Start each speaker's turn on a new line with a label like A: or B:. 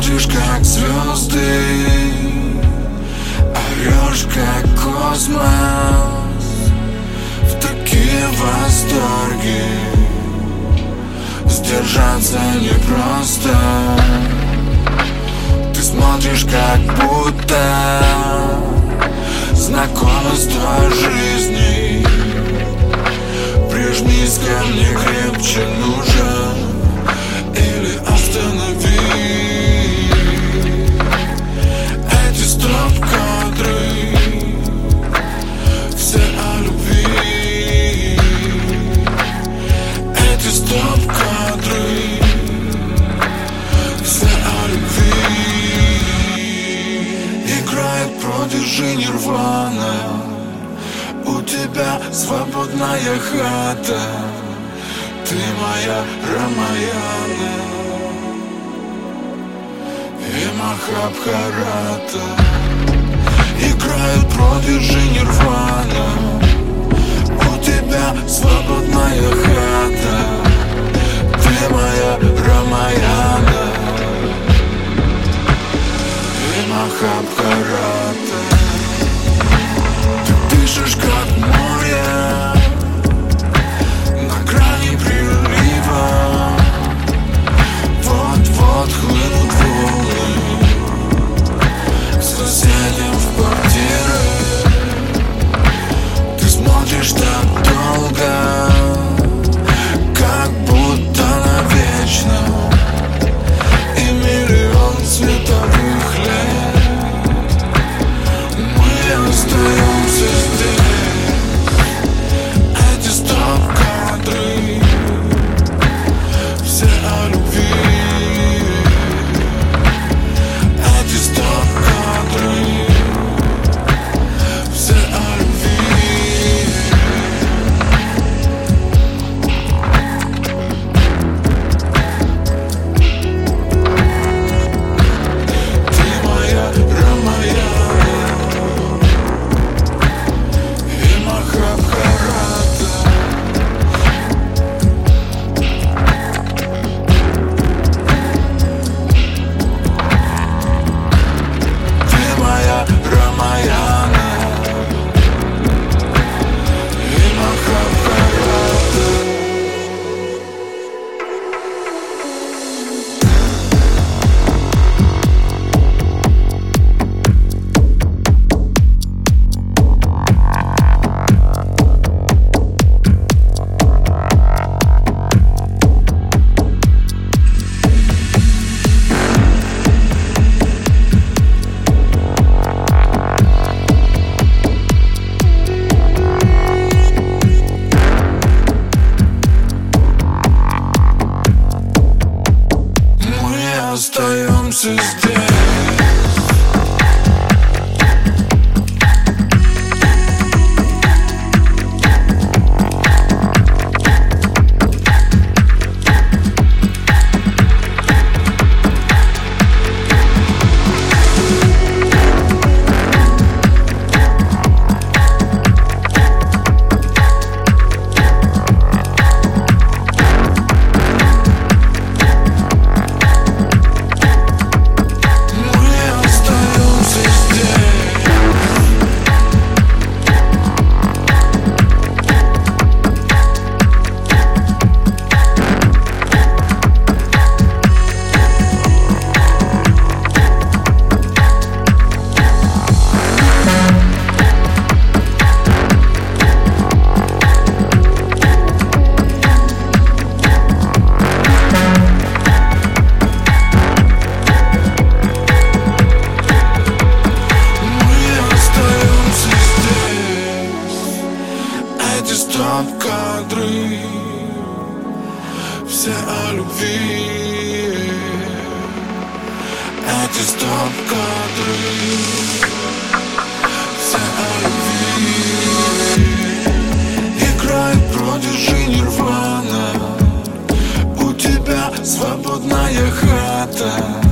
A: смотришь как звезды Орешь как космос. В такие восторги Сдержаться непросто. Ты смотришь как будто твоей жизнью продержи нирвана. У тебя свободная хата. Ты моя Рамаяна. И Махабхарата Играет продержи нирвана. У тебя свободная хата. Ты моя Рамаяна. Махабхарата Ты дышишь как Все о любви. Эти стоп-кадры Все о любви. Играет продержи нирвана. У тебя свободная хата